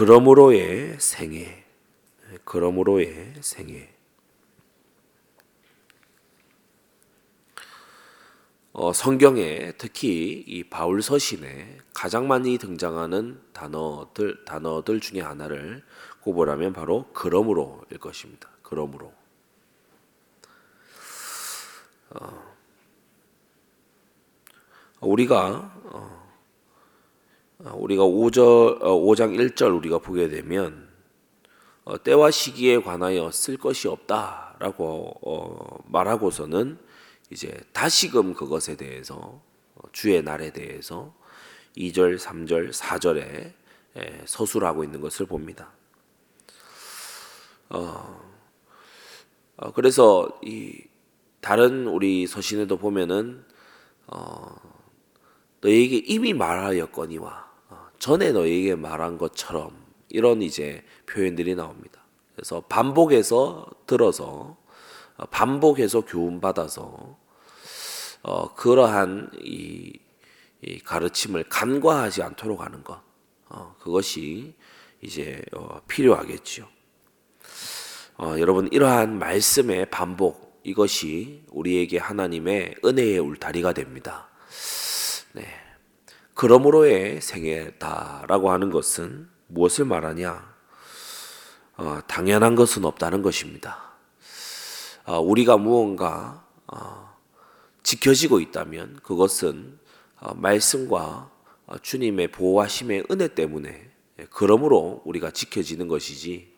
그러므로의 생애, 그러므로의 생애. 어, 성경에 특히 이 바울 서신에 가장 많이 등장하는 단어들 단어들 중에 하나를 꼽으라면 바로 그러므로일 것입니다. 그러므로. 어, 우리가 어, 우리가 5절 5장 1절 우리가 보게 되면 어, 때와 시기에 관하여 쓸 것이 없다라고 어, 말하고서는 이제 다시금 그것에 대해서 어, 주의 날에 대해서 2절, 3절, 4절에 서술하고 있는 것을 봅니다. 어, 어, 그래서 이 다른 우리 서신에도 보면은 어, 너에게 이미 말하였거니와 어, 전에 너에게 말한 것처럼 이런 이제 표현들이 나옵니다. 그래서 반복해서 들어서 어, 반복해서 교훈 받아서 어, 그러한 이, 이, 가르침을 간과하지 않도록 하는 것 어, 그것이 이제 어, 필요하겠죠. 어, 여러분 이러한 말씀의 반복 이것이 우리에게 하나님의 은혜의 울타리가 됩니다. 네. 그러므로의 생애다라고 하는 것은 무엇을 말하냐? 어, 당연한 것은 없다는 것입니다. 어, 우리가 무언가 어, 지켜지고 있다면 그것은 어, 말씀과 어, 주님의 보호하심의 은혜 때문에 예, 그러므로 우리가 지켜지는 것이지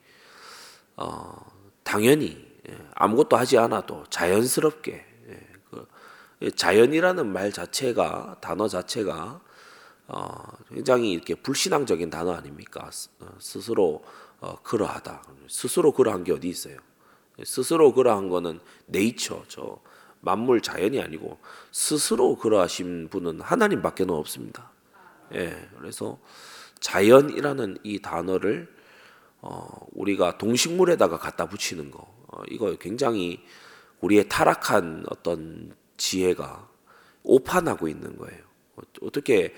어, 당연히 예, 아무것도 하지 않아도 자연스럽게 예, 그 자연이라는 말 자체가 단어 자체가 굉장히 이렇게 불신앙적인 단어 아닙니까? 스스로 그러하다. 스스로 그러한 게 어디 있어요? 스스로 그러한 거는 네이처 저 만물 자연이 아니고 스스로 그러하신 분은 하나님밖에 는 없습니다. 예, 그래서 자연이라는 이 단어를 어, 우리가 동식물에다가 갖다 붙이는 거 어, 이거 굉장히 우리의 타락한 어떤 지혜가 오판하고 있는 거예요. 어떻게 예,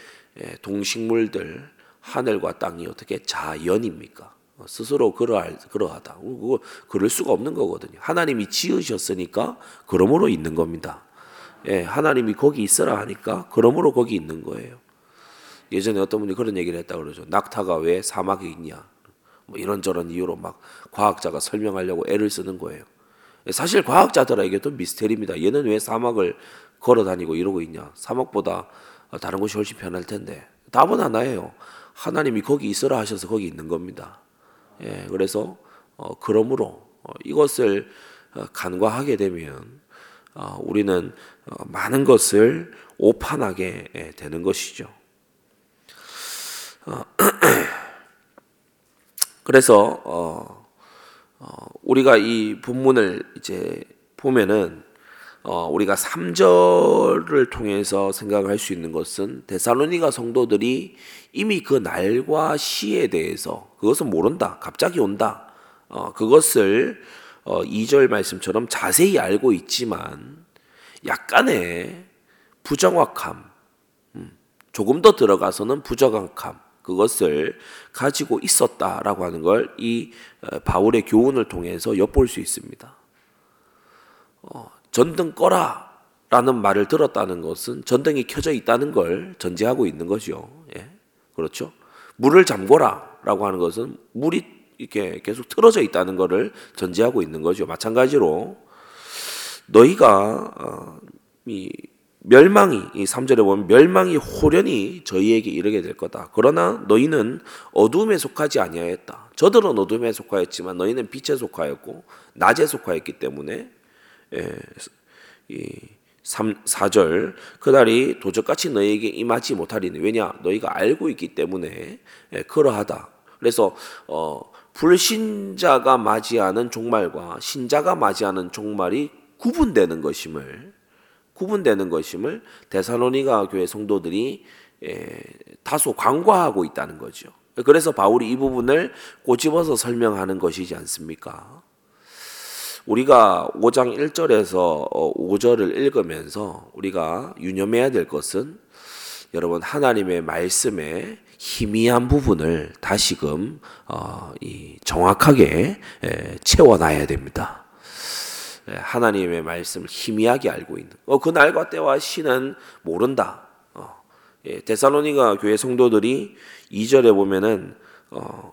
동식물들 하늘과 땅이 어떻게 자연입니까? 어, 스스로 그러할, 그러하다. 그거 그럴 수가 없는 거거든요. 하나님이 지으셨으니까 그러므로 있는 겁니다. 예, 하나님이 거기 있어라 하니까 그러므로 거기 있는 거예요. 예전에 어떤 분이 그런 얘기를 했다 그러죠. 낙타가 왜 사막에 있냐? 뭐 이런저런 이유로 막 과학자가 설명하려고 애를 쓰는 거예요. 사실 과학자들에게도 미스테리입니다. 얘는 왜 사막을 걸어 다니고 이러고 있냐? 사막보다 다른 곳이 훨씬 편할 텐데. 답은 하나예요. 하나님이 거기 있어라 하셔서 거기 있는 겁니다. 예, 그래서 어, 그러므로 어, 이것을 어, 간과하게 되면 어, 우리는 어, 많은 것을 오판하게 예, 되는 것이죠. 어, 그래서 어, 어, 우리가 이 본문을 이제 보면은 어, 우리가 3절을 통해서 생각할 수 있는 것은 데살로니가 성도들이 이미 그 날과 시에 대해서 그것은 모른다. 갑자기 온다. 어, 그것을 어, 2절 말씀처럼 자세히 알고 있지만 약간의 부정확함, 음, 조금 더 들어가서는 부정확함, 그것을 가지고 있었다라고 하는 걸 이 바울의 교훈을 통해서 엿볼 수 있습니다. 어, 전등 꺼라 라는 말을 들었다는 것은 전등이 켜져 있다는 걸 전제하고 있는 거죠. 예. 그렇죠? 물을 잠궈라 라고 하는 것은 물이 이렇게 계속 틀어져 있다는 것을 전제하고 있는 거죠. 마찬가지로 너희가 어, 이 멸망이 이 3절에 보면 멸망이 호련히 저희에게 이르게 될 거다. 그러나 너희는 어둠에 속하지 아니하였다. 저들은 어둠에 속하였지만 너희는 빛에 속하였고 낮에 속하였기 때문에 예, 이 3, 4절 그날이 도적같이 너희에게 임하지 못하리니 왜냐 너희가 알고 있기 때문에 예, 그러하다. 그래서 어, 불신자가 맞이하는 종말과 신자가 맞이하는 종말이 구분되는 것임을 구분되는 것임을 데살로니가 교회 성도들이 에, 다소 간과하고 있다는 거죠. 그래서 바울이 이 부분을 꼬집어서 설명하는 것이지 않습니까? 우리가 5장 1절에서 5절을 읽으면서 우리가 유념해야 될 것은 여러분 하나님의 말씀에 희미한 부분을 다시금 어, 이 정확하게 에, 채워놔야 됩니다. 에, 하나님의 말씀을 희미하게 알고 있는. 어, 그 날과 때와 시는 모른다. 어, 예, 데살로니가 교회 성도들이 2절에 보면은 어,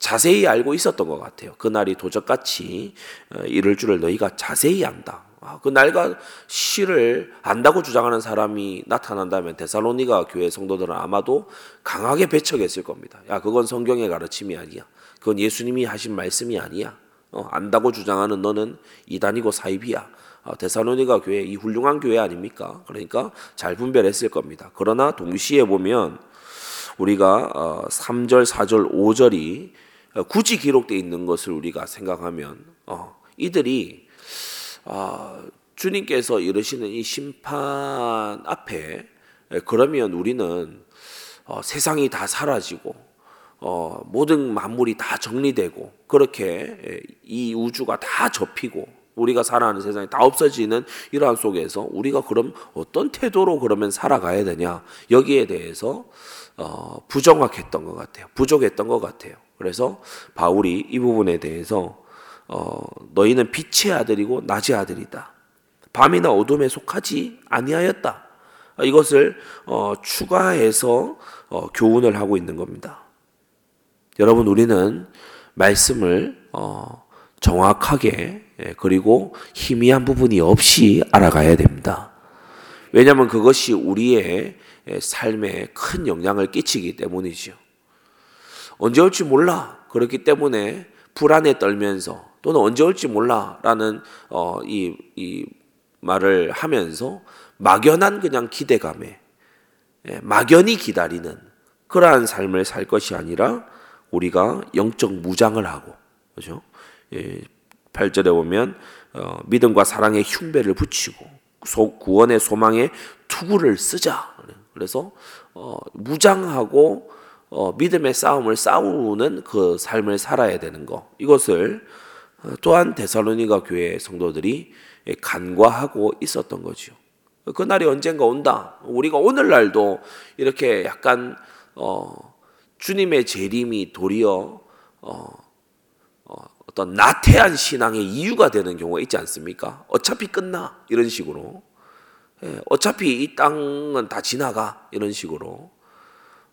자세히 알고 있었던 것 같아요. 그 날이 도적같이 어, 이를 줄을 너희가 자세히 안다. 아, 그 날과 시를 안다고 주장하는 사람이 나타난다면 데살로니가 교회 성도들은 아마도 강하게 배척했을 겁니다. 야, 그건 성경의 가르침이 아니야. 그건 예수님이 하신 말씀이 아니야. 어, 안다고 주장하는 너는 이단이고 사입이야. 어, 데살로니가 교회 이 훌륭한 교회 아닙니까? 그러니까 잘 분별했을 겁니다. 그러나 동시에 보면 우리가 어, 3절, 4절, 5절이 굳이 기록되어 있는 것을 우리가 생각하면 어, 이들이 아, 주님께서 이르시는 이 심판 앞에 그러면 우리는 어, 세상이 다 사라지고 어, 모든 만물이 다 정리되고 그렇게 이 우주가 다 접히고 우리가 살아가는 세상이 다 없어지는 이러한 속에서 우리가 그럼 어떤 태도로 그러면 살아가야 되냐 여기에 대해서 어, 부정확했던 것 같아요. 부족했던 것 같아요. 그래서 바울이 이 부분에 대해서 어, 너희는 빛의 아들이고 낮의 아들이다. 밤이나 어둠에 속하지 아니하였다. 이것을 어, 추가해서 어, 교훈을 하고 있는 겁니다. 여러분 우리는 말씀을 어, 정확하게 예, 그리고 희미한 부분이 없이 알아가야 됩니다. 왜냐하면 그것이 우리의 예, 삶에 큰 영향을 끼치기 때문이죠. 언제 올지 몰라. 그렇기 때문에 불안에 떨면서 또는 언제 올지 몰라라는 어, 이, 이 말을 하면서 막연한 그냥 기대감에 예, 막연히 기다리는 그러한 삶을 살 것이 아니라 우리가 영적 무장을 하고 그죠? 예, 8절에 보면 어, 믿음과 사랑의 흉배를 붙이고 소, 구원의 소망의 투구를 쓰자. 그래서 어, 무장하고 어, 믿음의 싸움을 싸우는 그 삶을 살아야 되는 거. 이것을 어, 또한 데살로니가 교회 성도들이 간과하고 있었던 거죠. 그 날이 언젠가 온다. 우리가 오늘날도 이렇게 약간 어, 주님의 재림이 도리어 어, 어, 어떤 나태한 신앙의 이유가 되는 경우가 있지 않습니까? 어차피 끝나 이런 식으로 예, 어차피 이 땅은 다 지나가 이런 식으로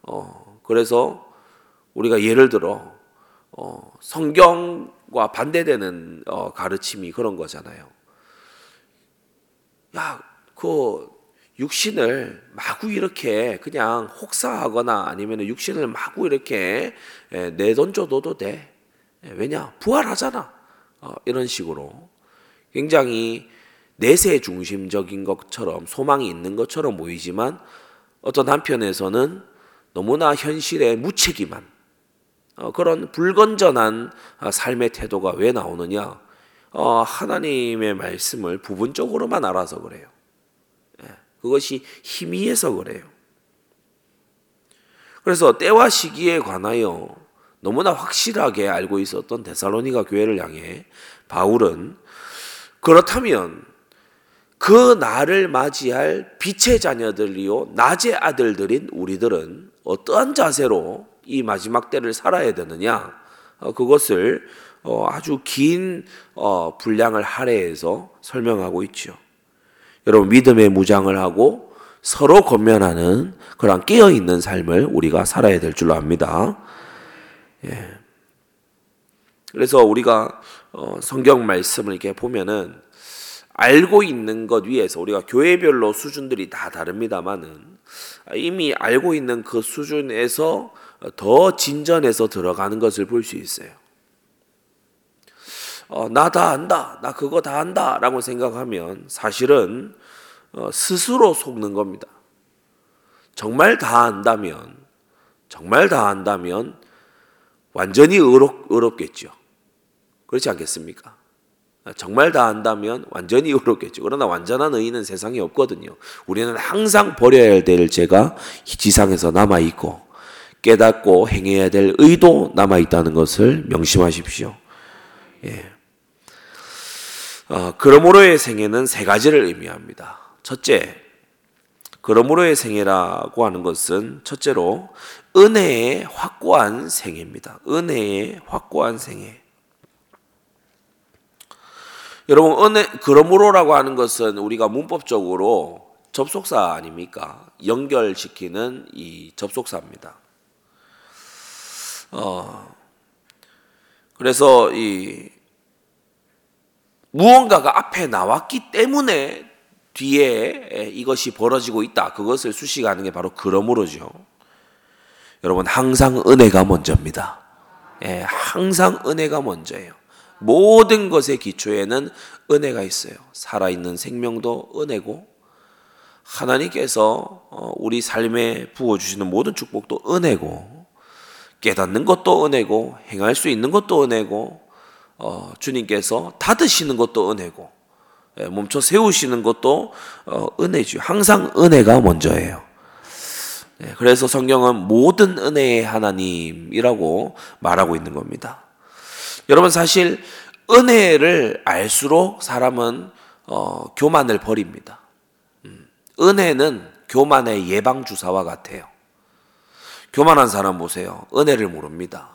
어, 그래서 우리가 예를 들어 어, 성경과 반대되는 어, 가르침이 그런 거잖아요. 야, 그 육신을 마구 이렇게 그냥 혹사하거나 아니면 육신을 마구 이렇게 예, 내던져둬도 돼. 예, 왜냐? 부활하잖아. 어, 이런 식으로 굉장히 내세 중심적인 것처럼 소망이 있는 것처럼 보이지만 어떤 한편에서는 너무나 현실에 무책임한 어, 그런 불건전한 어, 삶의 태도가 왜 나오느냐? 어, 하나님의 말씀을 부분적으로만 알아서 그래요. 예, 그것이 희미해서 그래요. 그래서 때와 시기에 관하여 너무나 확실하게 알고 있었던 데살로니가 교회를 향해 바울은 그렇다면 그 날을 맞이할 빛의 자녀들이요 낮의 아들들인 우리들은 어떠한 자세로 이 마지막 때를 살아야 되느냐 어, 그것을 어, 아주 긴 어, 분량을 할애해서 설명하고 있죠. 여러분 믿음의 무장을 하고 서로 건면하는 그런 깨어 있는 삶을 우리가 살아야 될 줄로 압니다. 예. 그래서 우리가 성경 말씀을 이렇게 보면은 알고 있는 것 위에서 우리가 교회별로 수준들이 다 다릅니다만은 이미 알고 있는 그 수준에서 더 진전해서 들어가는 것을 볼 수 있어요. 어, 나 다 안다, 나 그거 다 안다 라고 생각하면 사실은 어, 스스로 속는 겁니다. 정말 다 안다면, 정말 다 안다면 완전히 의롭, 의롭겠죠. 그렇지 않겠습니까? 정말 다 안다면 완전히 의롭겠죠. 그러나 완전한 의인은 세상에 없거든요. 우리는 항상 버려야 될 죄가 지상에서 남아 있고 깨닫고 행해야 될 의도 남아 있다는 것을 명심하십시오. 예. 어, 그러므로의 생애는 세 가지를 의미합니다. 첫째, 그러므로의 생애라고 하는 것은 첫째로 은혜의 확고한 생애입니다. 은혜의 확고한 생애. 여러분 은혜 그러므로라고 하는 것은 우리가 문법적으로 접속사 아닙니까? 연결시키는 이 접속사입니다. 어 그래서 이 무언가가 앞에 나왔기 때문에 뒤에 이것이 벌어지고 있다. 그것을 수식하는 게 바로 그러므로죠. 여러분 항상 은혜가 먼저입니다. 예, 항상 은혜가 먼저예요. 모든 것의 기초에는 은혜가 있어요. 살아있는 생명도 은혜고 하나님께서 어, 우리 삶에 부어주시는 모든 축복도 은혜고 깨닫는 것도 은혜고 행할 수 있는 것도 은혜고 어, 주님께서 닫으시는 것도 은혜고 예, 멈춰 세우시는 것도 어, 은혜죠. 항상 은혜가 먼저예요. 예, 그래서 성경은 모든 은혜의 하나님이라고 말하고 있는 겁니다. 여러분 사실 은혜를 알수록 사람은 어, 교만을 버립니다. 음, 은혜는 교만의 예방 주사와 같아요. 교만한 사람 보세요. 은혜를 모릅니다.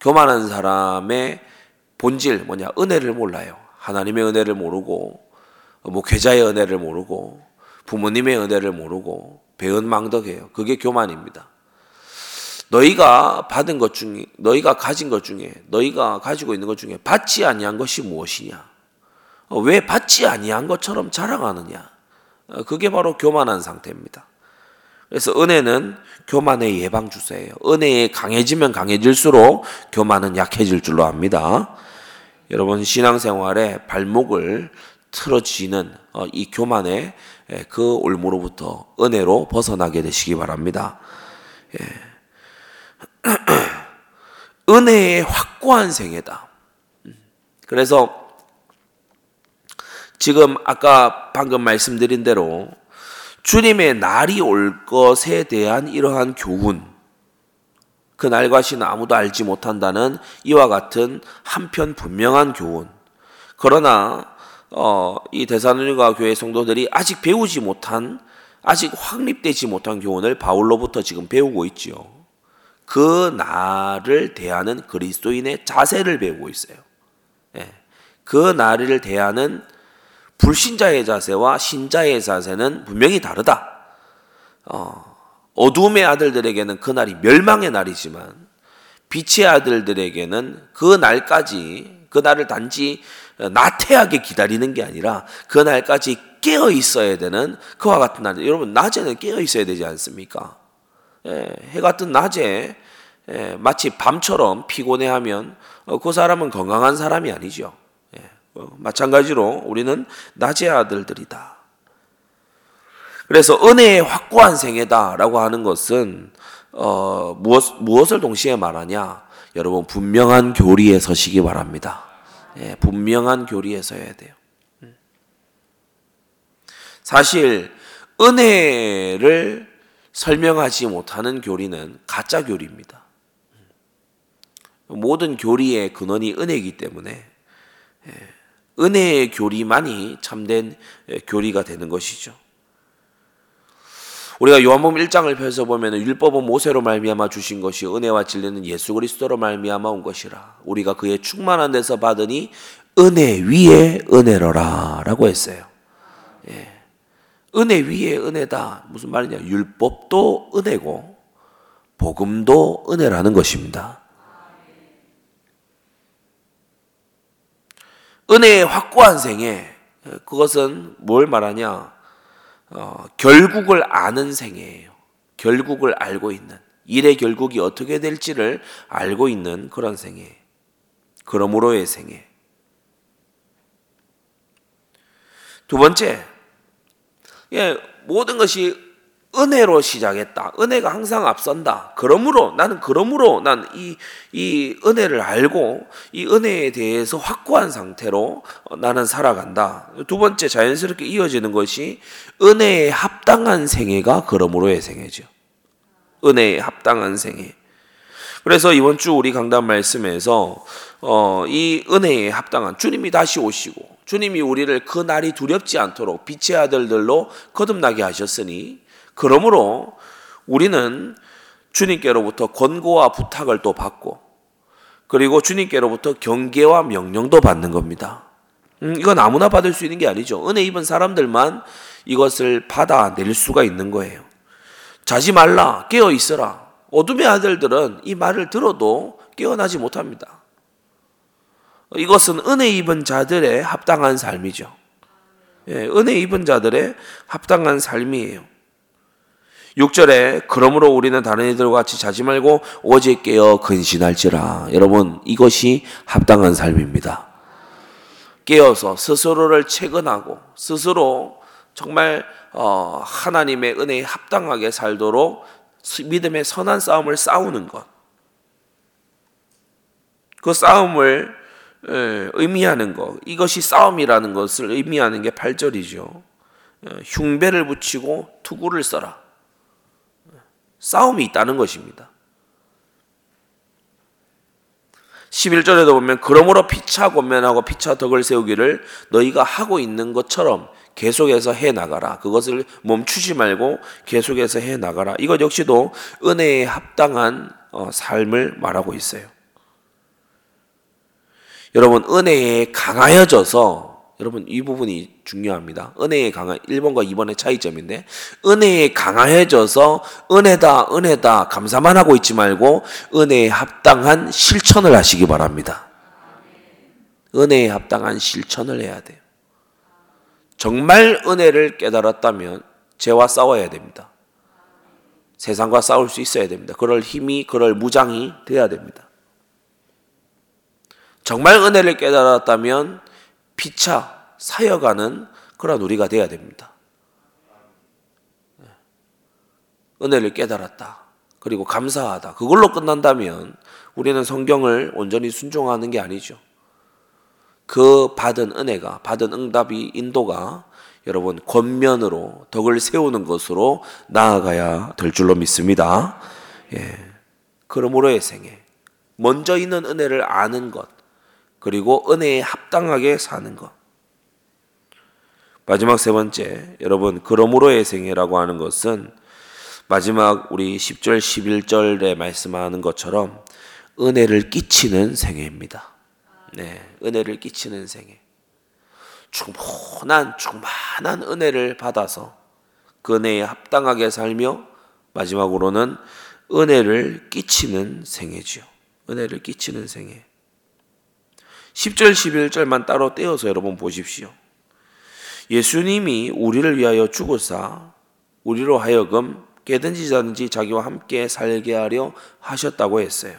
교만한 사람의 본질 뭐냐? 은혜를 몰라요. 하나님의 은혜를 모르고 뭐 계좌의 은혜를 모르고 부모님의 은혜를 모르고 배은망덕해요. 그게 교만입니다. 너희가 받은 것 중에 너희가 가진 것 중에 너희가 가지고 있는 것 중에 받지 아니한 것이 무엇이냐? 어, 왜 받지 아니한 것처럼 자랑하느냐? 어, 그게 바로 교만한 상태입니다. 그래서 은혜는 교만의 예방 주사예요. 은혜에 강해지면 강해질수록 교만은 약해질 줄로 압니다. 여러분 신앙생활에 발목을 틀어지는 어, 이 교만의 그 올무로부터 은혜로 벗어나게 되시기 바랍니다. 예. 은혜의 확고한 생애다. 그래서 지금 아까 방금 말씀드린 대로 주님의 날이 올 것에 대한 이러한 교훈, 그 날과 시는 아무도 알지 못한다는 이와 같은 한편 분명한 교훈. 그러나 어, 이 대사로니가 교회 성도들이 아직 배우지 못한, 아직 확립되지 못한 교훈을 바울로부터 지금 배우고 있지요. 그 나를 대하는 그리스도인의 자세를 배우고 있어요. 예. 그 나를 대하는 불신자의 자세와 신자의 자세는 분명히 다르다. 어, 어둠의 아들들에게는 그 날이 멸망의 날이지만 빛의 아들들에게는 그 날까지 그 날을 단지 나태하게 기다리는 게 아니라 그 날까지 깨어 있어야 되는 그와 같은 날. 여러분 낮에는 깨어 있어야 되지 않습니까? 예, 해가 뜬 낮에 예, 마치 밤처럼 피곤해하면 어, 그 사람은 건강한 사람이 아니죠. 예, 어, 마찬가지로 우리는 낮의 아들들이다. 그래서 은혜의 확고한 생애다라고 하는 것은 어, 무엇, 무엇을 동시에 말하냐? 여러분 분명한 교리에 서시기 바랍니다. 예, 분명한 교리에 서야 돼요. 음. 사실 은혜를 설명하지 못하는 교리는 가짜 교리입니다. 모든 교리의 근원이 은혜이기 때문에 예, 은혜의 교리만이 참된 예, 교리가 되는 것이죠. 우리가 요한복음 1장을 펴서 보면 율법은 모세로 말미암아 주신 것이 은혜와 진리는 예수 그리스도로 말미암아 온 것이라. 우리가 그의 충만한 데서 받으니 은혜 위에 은혜로라라고 했어요. 예. 은혜 위에 은혜다. 무슨 말이냐? 율법도 은혜고 복음도 은혜라는 것입니다. 은혜의 확고한 생애 그것은 뭘 말하냐? 어, 결국을 아는 생애예요. 결국을 알고 있는 일의 결국이 어떻게 될지를 알고 있는 그런 생애. 그러므로의 생애. 두 번째, 예, 모든 것이 은혜로 시작했다. 은혜가 항상 앞선다. 그러므로 나는 그러므로 난 이 이 은혜를 알고 이 은혜에 대해서 확고한 상태로 나는 살아간다. 두 번째 자연스럽게 이어지는 것이 은혜에 합당한 생애가 그러므로의 생애죠. 은혜에 합당한 생애. 그래서 이번 주 우리 강단 말씀에서 어, 이 은혜에 합당한 주님이 다시 오시고 주님이 우리를 그 날이 두렵지 않도록 빛의 아들들로 거듭나게 하셨으니 그러므로 우리는 주님께로부터 권고와 부탁을 또 받고 그리고 주님께로부터 경계와 명령도 받는 겁니다. 음, 이건 아무나 받을 수 있는 게 아니죠. 은혜 입은 사람들만 이것을 받아낼 수가 있는 거예요. 자지 말라, 깨어 있어라. 어둠의 아들들은 이 말을 들어도 깨어나지 못합니다. 이것은 은혜 입은 자들의 합당한 삶이죠. 예, 은혜 입은 자들의 합당한 삶이에요. 6절에 그러므로 우리는 다른 이들과 같이 자지 말고 오직 깨어 근신할지라. 여러분 이것이 합당한 삶입니다. 깨어서 스스로를 체근하고 스스로 정말 어, 하나님의 은혜에 합당하게 살도록 믿음의 선한 싸움을 싸우는 것. 그 싸움을 예, 의미하는 것. 이것이 싸움이라는 것을 의미하는 게 8절이죠. 예, 흉배를 붙이고 투구를 써라. 싸움이 있다는 것입니다. 11절에도 보면 그러므로 피차 권면하고 피차 덕을 세우기를 너희가 하고 있는 것처럼 계속해서 해 나가라. 그것을 멈추지 말고 계속해서 해 나가라. 이것 역시도 은혜에 합당한 어, 삶을 말하고 있어요. 여러분 은혜에 강하여져서 여러분 이 부분이 중요합니다. 은혜에 강한 1번과 2번의 차이점인데 은혜에 강하여져서 은혜다 은혜다 감사만 하고 있지 말고 은혜에 합당한 실천을 하시기 바랍니다. 은혜에 합당한 실천을 해야 돼요. 정말 은혜를 깨달았다면 죄와 싸워야 됩니다. 세상과 싸울 수 있어야 됩니다. 그럴 힘이, 그럴 무장이 돼야 됩니다. 정말 은혜를 깨달았다면 피차 사여가는 그런 우리가 돼야 됩니다. 네. 은혜를 깨달았다. 그리고 감사하다. 그걸로 끝난다면 우리는 성경을 온전히 순종하는 게 아니죠. 그 받은 은혜가, 받은 응답이, 인도가 여러분 권면으로 덕을 세우는 것으로 나아가야 될 줄로 믿습니다. 예. 그러므로의 생애. 먼저 있는 은혜를 아는 것. 그리고 은혜에 합당하게 사는 것. 마지막 세 번째, 여러분, 그러므로의 생애라고 하는 것은 마지막 우리 10절, 11절에 말씀하는 것처럼 은혜를 끼치는 생애입니다. 네, 은혜를 끼치는 생애. 충분한, 충만한 은혜를 받아서 그 은혜에 합당하게 살며 마지막으로는 은혜를 끼치는 생애지요. 은혜를 끼치는 생애. 10절, 11절만 따로 떼어서 여러분 보십시오. 예수님이 우리를 위하여 죽으사 우리로 하여금 깨든지 자든지 자기와 함께 살게 하려 하셨다고 했어요.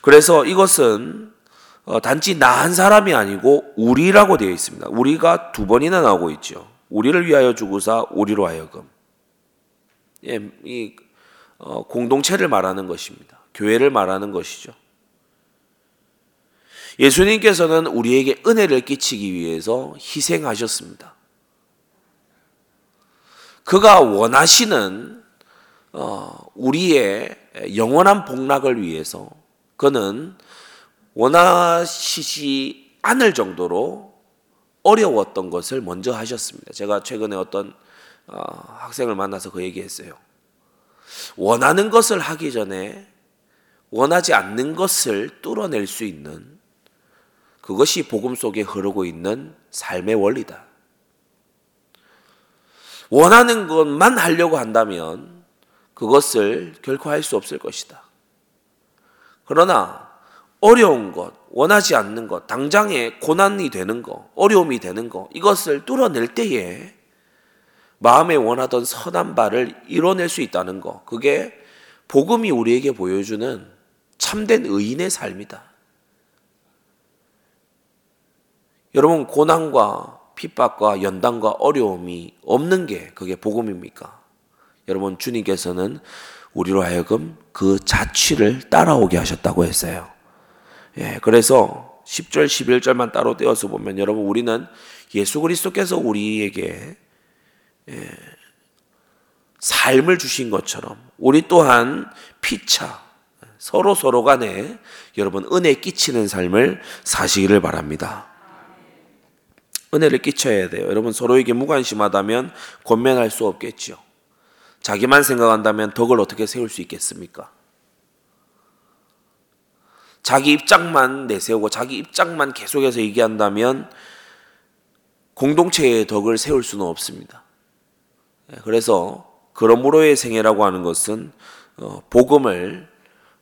그래서 이것은 어, 단지 나 한 사람이 아니고 우리라고 되어 있습니다. 우리가 두 번이나 나오고 있죠. 우리를 위하여 죽으사 우리로 하여금. 예, 이 어, 공동체를 말하는 것입니다. 교회를 말하는 것이죠. 예수님께서는 우리에게 은혜를 끼치기 위해서 희생하셨습니다. 그가 원하시는 어, 우리의 영원한 복락을 위해서 그는 원하시지 않을 정도로 어려웠던 것을 먼저 하셨습니다. 제가 최근에 어떤 어, 학생을 만나서 그 얘기했어요. 원하는 것을 하기 전에 원하지 않는 것을 뚫어낼 수 있는 그것이 복음 속에 흐르고 있는 삶의 원리다. 원하는 것만 하려고 한다면 그것을 결코 할 수 없을 것이다. 그러나 어려운 것, 원하지 않는 것, 당장에 고난이 되는 것, 어려움이 되는 것, 이것을 뚫어낼 때에 마음에 원하던 선한 바를 이뤄낼 수 있다는 것, 그게 복음이 우리에게 보여주는 참된 의인의 삶이다. 여러분 고난과 핍박과 연단과 어려움이 없는 게 그게 복음입니까? 여러분 주님께서는 우리로 하여금 그 자취를 따라오게 하셨다고 했어요. 예, 그래서 10절 11절만 따로 떼어서 보면 여러분 우리는 예수 그리스도께서 우리에게 예, 삶을 주신 것처럼 우리 또한 피차 서로 서로 간에 여러분 은혜 끼치는 삶을 사시기를 바랍니다. 은혜를 끼쳐야 돼요. 여러분 서로에게 무관심하다면 권면할 수 없겠지요. 자기만 생각한다면 덕을 어떻게 세울 수 있겠습니까? 자기 입장만 내세우고 자기 입장만 계속해서 얘기한다면 공동체의 덕을 세울 수는 없습니다. 예, 그래서 그러므로의 생애라고 하는 것은 어, 복음을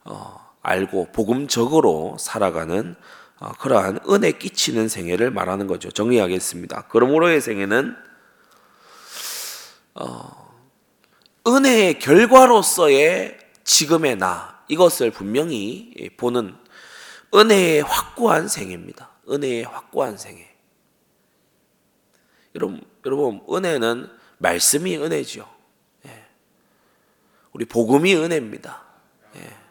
어, 알고 복음적으로 살아가는 어, 그러한 은혜 끼치는 생애를 말하는 거죠. 정리하겠습니다. 그러므로의 생애는 은혜의 결과로서의 지금의 나 이것을 분명히 보는 은혜의 확고한 생애입니다. 은혜의 확고한 생애. 여러분, 여러분 은혜는 말씀이 은혜죠. 예. 우리 복음이 은혜입니다. 예.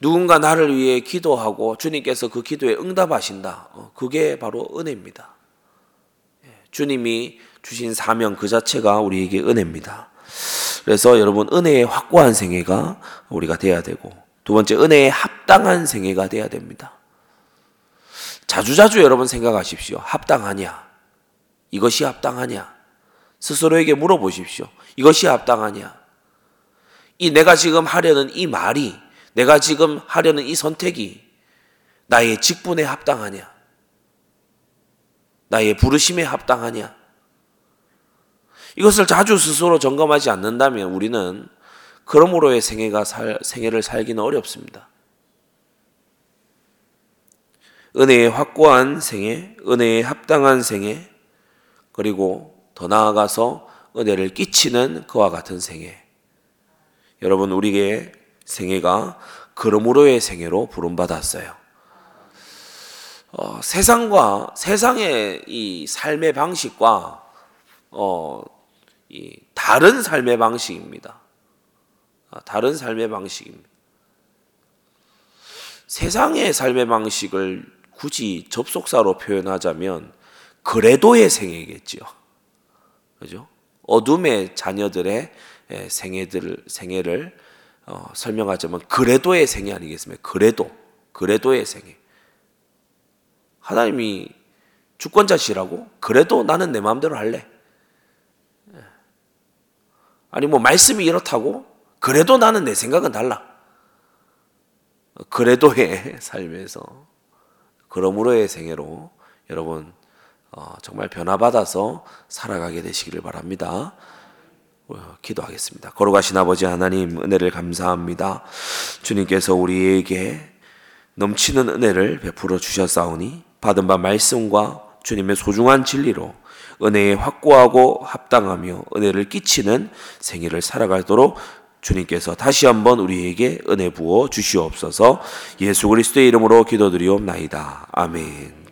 누군가 나를 위해 기도하고 주님께서 그 기도에 응답하신다. 어, 그게 바로 은혜입니다. 예. 주님이 주신 사명 그 자체가 우리에게 은혜입니다. 그래서 여러분 은혜의 확고한 생애가 우리가 돼야 되고 두 번째 은혜에 합당한 생애가 돼야 됩니다. 자주자주 여러분 생각하십시오. 합당하냐? 이것이 합당하냐? 스스로에게 물어보십시오. 이것이 합당하냐? 이 내가 지금 하려는 이 말이 내가 지금 하려는 이 선택이 나의 직분에 합당하냐? 나의 부르심에 합당하냐? 이것을 자주 스스로 점검하지 않는다면 우리는 그러므로의 생애가 살, 생애를 살기는 어렵습니다. 은혜의 확고한 생애, 은혜에 합당한 생애, 그리고 더 나아가서 은혜를 끼치는 그와 같은 생애. 여러분, 우리의 생애가 그러므로의 생애로 부름받았어요. 어, 세상과, 세상의 이 삶의 방식과, 어, 이 다른 삶의 방식입니다. 아, 다른 삶의 방식입니다. 세상의 삶의 방식을 굳이 접속사로 표현하자면 그래도의 생애겠지요. 그죠? 어둠의 자녀들의 생애들 생애를 어, 설명하자면 그래도의 생애 아니겠습니까? 그래도 그래도의 생애. 하나님이 주권자시라고 그래도 나는 내 마음대로 할래. 아니 뭐 말씀이 이렇다고 그래도 나는 내 생각은 달라. 그래도의 삶에서 그러므로의 생애로 여러분 어, 정말 변화받아서 살아가게 되시기를 바랍니다. 어, 기도하겠습니다. 걸어가신 아버지 하나님 은혜를 감사합니다. 주님께서 우리에게 넘치는 은혜를 베풀어 주셨사오니 받은 바 말씀과 주님의 소중한 진리로 은혜에 확고하고 합당하며 은혜를 끼치는 생애를 살아가도록 주님께서 다시 한번 우리에게 은혜 부어 주시옵소서 예수 그리스도의 이름으로 기도드리옵나이다. 아멘.